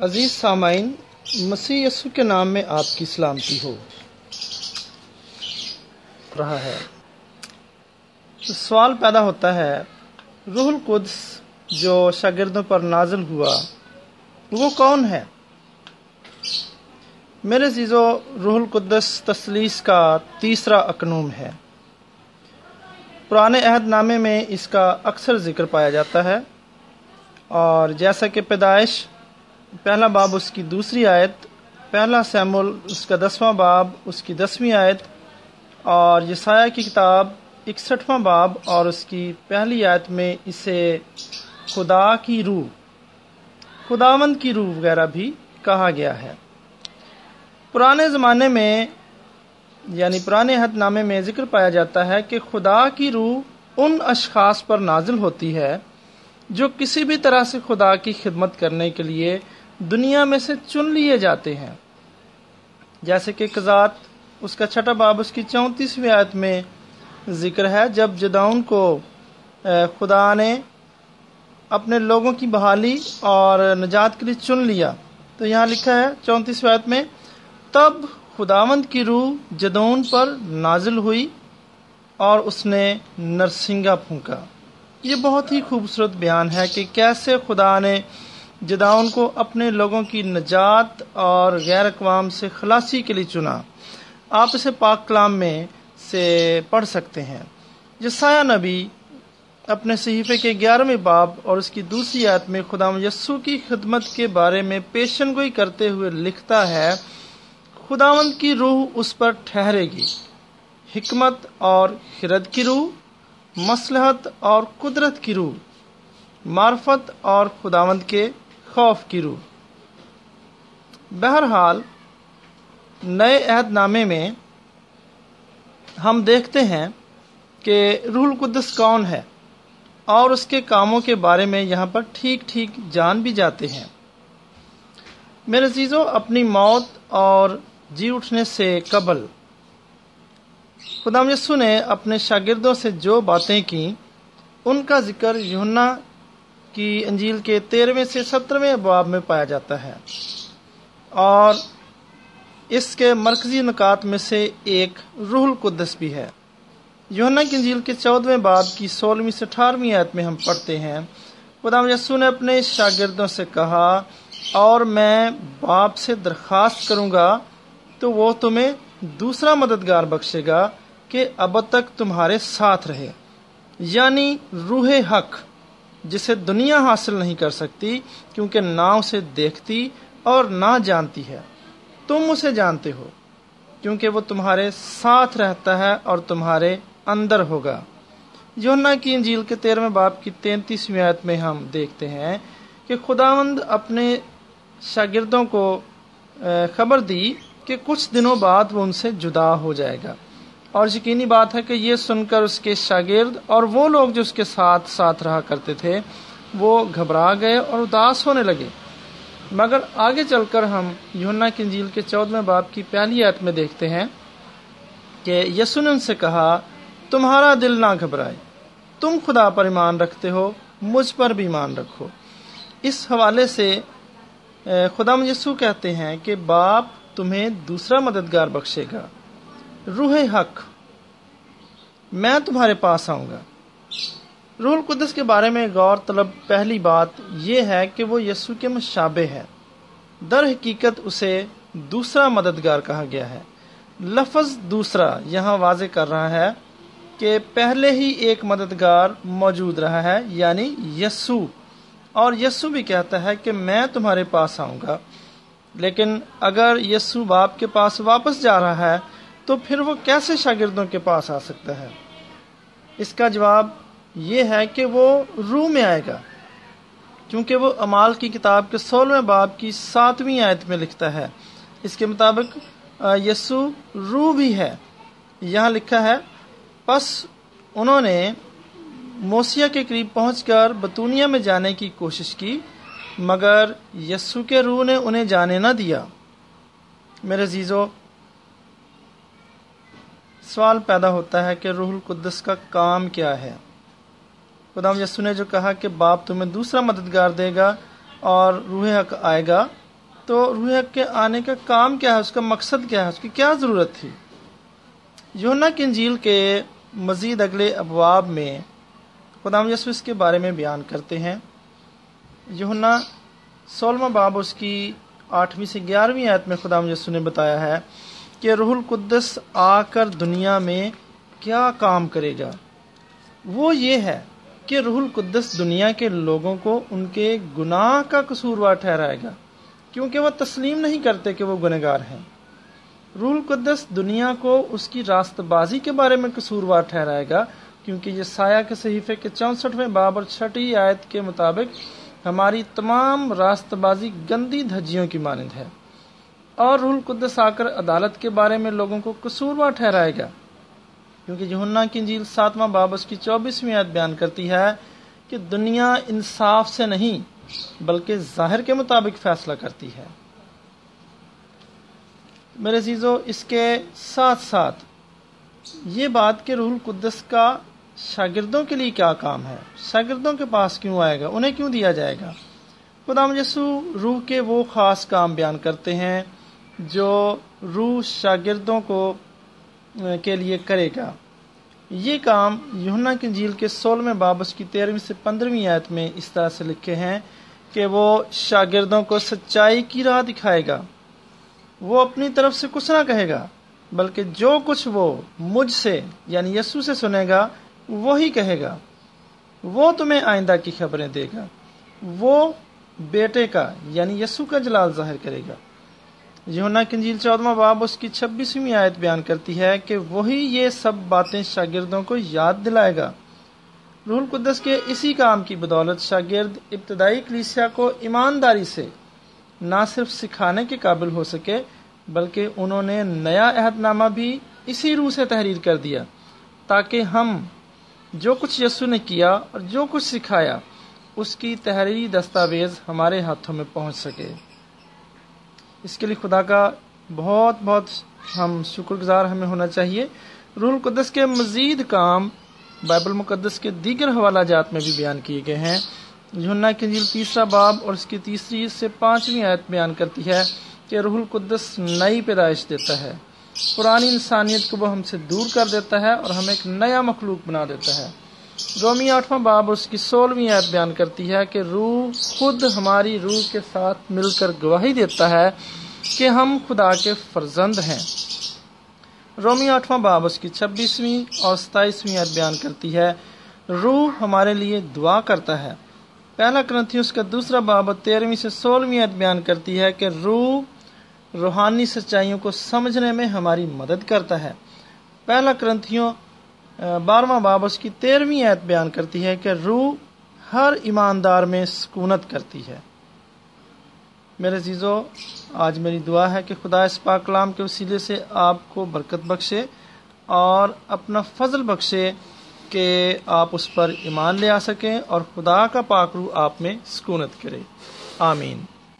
عزیز سامعین، مسیح یسو کے نام میں آپ کی سلامتی ہو۔ رہا ہے۔ سوال پیدا ہوتا ہے، روح القدس جو شاگردوں پر نازل ہوا، وہ کون ہے؟ میرے عزیزو، روح القدس تسلیس کا تیسرا اکنوم ہے۔ پرانے عہد نامے میں اس کا اکثر ذکر پایا جاتا ہے۔ اور جیسا کہ پیدائش پہلا باب اس کی دوسری آیت، پہلا سیمول اس کا دسواں باب، اس کی دسویں آیت، اور یسایہ کی کتاب اکسٹھواں باب، اور اس کی پہلی آیت میں اسے خدا کی روح، خداوند کی روح وغیرہ بھی کہا گیا ہے۔ پرانے زمانے میں یعنی پرانے حد نامے میں ذکر پایا جاتا ہے کہ خدا کی روح ان اشخاص پر نازل ہوتی ہے جو کسی بھی طرح سے خدا کی خدمت کرنے کے لیے دنیا میں سے چن لیے جاتے ہیں۔ جیسے کہ کزات اس کا چھٹا باب اس کی چونتیسویں آیت میں ذکر ہے، جب جداؤن کو خدا نے اپنے لوگوں کی بحالی اور نجات کے لیے چن لیا۔ تو یہاں لکھا ہے چونتیسویں آیت میں، تب خداوند کی روح جدون پر نازل ہوئی اور اس نے نرسنگا پھونکا۔ یہ بہت ہی خوبصورت بیان ہے کہ کیسے خدا نے جداؤن کو اپنے لوگوں کی نجات اور غیر اقوام سے خلاصی کے لیے چنا۔ آپ اسے پاک کلام میں سے پڑھ سکتے ہیں۔ جسایہ نبی اپنے صحیفے کے گیارہویں باب اور اس کی دوسری آیت میں خدا یسو کی خدمت کے بارے میں پیشن گوئی کرتے ہوئے لکھتا ہے، خداوند کی روح اس پر ٹھہرے گی۔ حکمت اور خرد کی روح مسلحت اور قدرت کی روح، معرفت اور خداوند کے خوف کی روح۔ بہرحال، نئے عہد نامے میں ہم دیکھتے ہیں کہ روح القدس کون ہے اور اس کے کاموں کے بارے میں یہاں پر ٹھیک ٹھیک جان بھی جاتے ہیں۔ میرے عزیزوں اپنی موت اور جی اٹھنے سے قبل خدا یسو نے اپنے شاگردوں سے جو باتیں کی ان کا ذکر یونا کی انجیل کے تیرہویں سے سترویں ابواب میں پایا جاتا ہے۔ اور اس کے مرکزی نکات میں سے ایک روح القدس بھی ہے۔ یونا کی انجیل کے چودہویں باب کی سولہویں سے اٹھارہویں آیت میں ہم پڑھتے ہیں۔ خدا یسو نے اپنے شاگردوں سے کہا، اور میں باپ سے درخواست کروں گا تو وہ تمہیں دوسرا مددگار بخشے گا کہ اب تک تمہارے ساتھ رہے۔ یعنی روح حق۔ جسے دنیا حاصل نہیں کر سکتی، کیونکہ نہ اسے دیکھتی اور نہ جانتی ہے۔ تم اسے جانتے ہو، کیونکہ وہ تمہارے ساتھ رہتا ہے اور تمہارے اندر ہوگا۔ یونا کی انجیل کے تیرہویں باپ کی تینتیسویں آیت میں ہم دیکھتے ہیں کہ خداوند اپنے شاگردوں کو خبر دی کہ کچھ دنوں بعد وہ ان سے جدا ہو جائے گا۔ اور یقینی بات ہے کہ یہ سن کر اس کے شاگرد اور وہ لوگ جو اس کے ساتھ ساتھ رہا کرتے تھے، وہ گھبرا گئے اور اداس ہونے لگے۔ مگر آگے چل کر ہم یونا کی انجیل کے چودہ باپ کی پہلی آیت میں دیکھتے ہیں کہ یسو نے ان سے کہا، تمہارا دل نہ گھبرائے۔ تم خدا پر ایمان رکھتے ہو، مجھ پر بھی ایمان رکھو۔ اس حوالے سے خدا یسو کہتے ہیں کہ باپ تمہیں دوسرا مددگار بخشے گا۔ روح حق، میں تمہارے پاس آؤں گا۔ روح القدس کے بارے میں غور طلب پہلی بات یہ ہے کہ وہ یسو کے مشابے ہے۔ در حقیقت اسے دوسرا مددگار کہا گیا ہے۔ لفظ دوسرا یہاں واضح کر رہا ہے کہ پہلے ہی ایک مددگار موجود رہا ہے یعنی یسو اور یسو بھی کہتا ہے کہ میں تمہارے پاس آؤں گا، لیکن اگر یسو باپ کے پاس واپس جا رہا ہے تو پھر وہ کیسے شاگردوں کے پاس آ سکتا ہے؟ اس کا جواب یہ ہے کہ وہ روح میں آئے گا، کیونکہ وہ امال کی کتاب کے سولہویں باپ کی ساتویں آیت میں لکھتا ہے۔ اس کے مطابق یسو روح بھی ہے۔ یہاں لکھا ہے، پس انہوں نے موسیا کے قریب پہنچ کر بتونیا میں جانے کی کوشش کی، مگر یسو کے روح نے انہیں جانے نہ دیا۔ میرے عزیزو سوال پیدا ہوتا ہے کہ روح القدس کا کام کیا ہے۔ خدا یسو نے جو کہا کہ باپ تمہیں دوسرا مددگار دے گا اور روح حق آئے گا، تو روح حق کے آنے کا کام کیا ہے؟ اس کا مقصد کیا ہے؟ اس کی کیا ضرورت تھی؟ یونا کی انجیل کے مزید اگلے ابواب میں خدا یسو اس کے بارے میں بیان کرتے ہیں۔ یونا سولما باب، اس کی آٹھویں سے گیارہویں آیت میں خدا یسو نے بتایا ہے۔ کہ روح القدس آ کر دنیا میں کیا کام کرے گا؟ وہ یہ ہے کہ روح القدس دنیا کے لوگوں کو ان کے گناہ کا قصوروار ٹھہرائے گا، کیونکہ وہ تسلیم نہیں کرتے کہ وہ گنگار ہیں۔ روح القدس دنیا کو اس کی راست بازی کے بارے میں قصوروار ٹھہرائے گا، کیونکہ یہ سایہ کے صحیفے کے چونسٹھویں باب اور چھٹی آیت کے مطابق ہماری تمام راست بازی گندی دھجیوں کی مانند ہے۔ اور روح القدس آ کر عدالت کے بارے میں لوگوں کو قصوروار ٹھہرائے گا۔ کیونکہ جہنا کی انجیل ساتواں باب اس کی چوبیسویں آیت بیان کرتی ہے کہ دنیا انصاف سے نہیں بلکہ ظاہر کے مطابق فیصلہ کرتی ہے۔ میرے عزیزو، اس کے ساتھ ساتھ یہ بات کہ روح القدس کا شاگردوں کے لیے کیا کام ہے، شاگردوں کے پاس کیوں آئے گا، انہیں کیوں دیا جائے گا؟ خدا یسو روح کے وہ خاص کام بیان کرتے ہیں جو روح شاگردوں کو کے لیے کرے گا۔ یہ کام یونا کی جھیل کے سولہویں بابس کی تیرہویں سے پندرہویں آیت میں اس طرح سے لکھے ہیں کہ وہ شاگردوں کو سچائی کی راہ دکھائے گا۔ وہ اپنی طرف سے کچھ نہ کہے گا، بلکہ جو کچھ وہ مجھ سے یعنی یسو سے سنے گا، وہی کہے گا۔ وہ تمہیں آئندہ کی خبریں دے گا۔ وہ بیٹے کا یعنی یسو کا جلال ظاہر کرے گا۔ یونا کنجیل چودواں باب اس کی چھبیسویں آیت بیان کرتی ہے کہ وہی یہ سب باتیں شاگردوں کو یاد دلائے گا۔ روح القدس کے اسی کام کی بدولت شاگرد ابتدائی کلیسیا کو ایمانداری سے نہ صرف سکھانے کے قابل ہو سکے، بلکہ انہوں نے نیا عہد نامہ بھی اسی روح سے تحریر کر دیا تاکہ ہم جو کچھ یسو نے کیا اور جو کچھ سکھایا، اس کی تحریری دستاویز ہمارے ہاتھوں میں پہنچ سکے۔ اس کے لیے خدا کا بہت بہت ہم شکر گزار ہمیں ہونا چاہیے۔ روح القدس کے مزید کام بائبل مقدس کے دیگر حوالہ جات میں بھی بیان کیے گئے ہیں۔ جھنا کی جیل تیسرا باب اور اس کی تیسری سے پانچویں آیت بیان کرتی ہے کہ روح القدس نئی پیدائش دیتا ہے۔ پرانی انسانیت کو وہ ہم سے دور کر دیتا ہے اور ہمیں ایک نیا مخلوق بنا دیتا ہے۔ رومی آٹھواں باب اس کی سولہویں آیت بیان کرتی ہے کہ روح خود ہماری روح کے ساتھ مل کر گواہی دیتا ہے کہ ہم خدا کے فرزند ہیں۔ رومی آٹھواں باب اس کی چھبیسویں اور ستائیسویں آیت بیان کرتی ہے، روح ہمارے لیے دعا کرتا ہے۔ پہلا گرنتھی اس کا دوسرا باب تیرہویں سے سولہویں آیت بیان کرتی ہے کہ روح روحانی سچائیوں کو سمجھنے میں ہماری مدد کرتا ہے۔ پہلا گرنتھیوں بارہواں باب اس کی تیرہویں ایت بیان کرتی ہے کہ روح ہر ایماندار میں سکونت کرتی ہے۔ میرے عزیزو، آج میری دعا ہے کہ خدا اس پاک کلام کے وسیلے سے آپ کو برکت بخشے اور اپنا فضل بخشے کہ آپ اس پر ایمان لے آ سکیں اور خدا کا پاک روح آپ میں سکونت کرے۔ آمین۔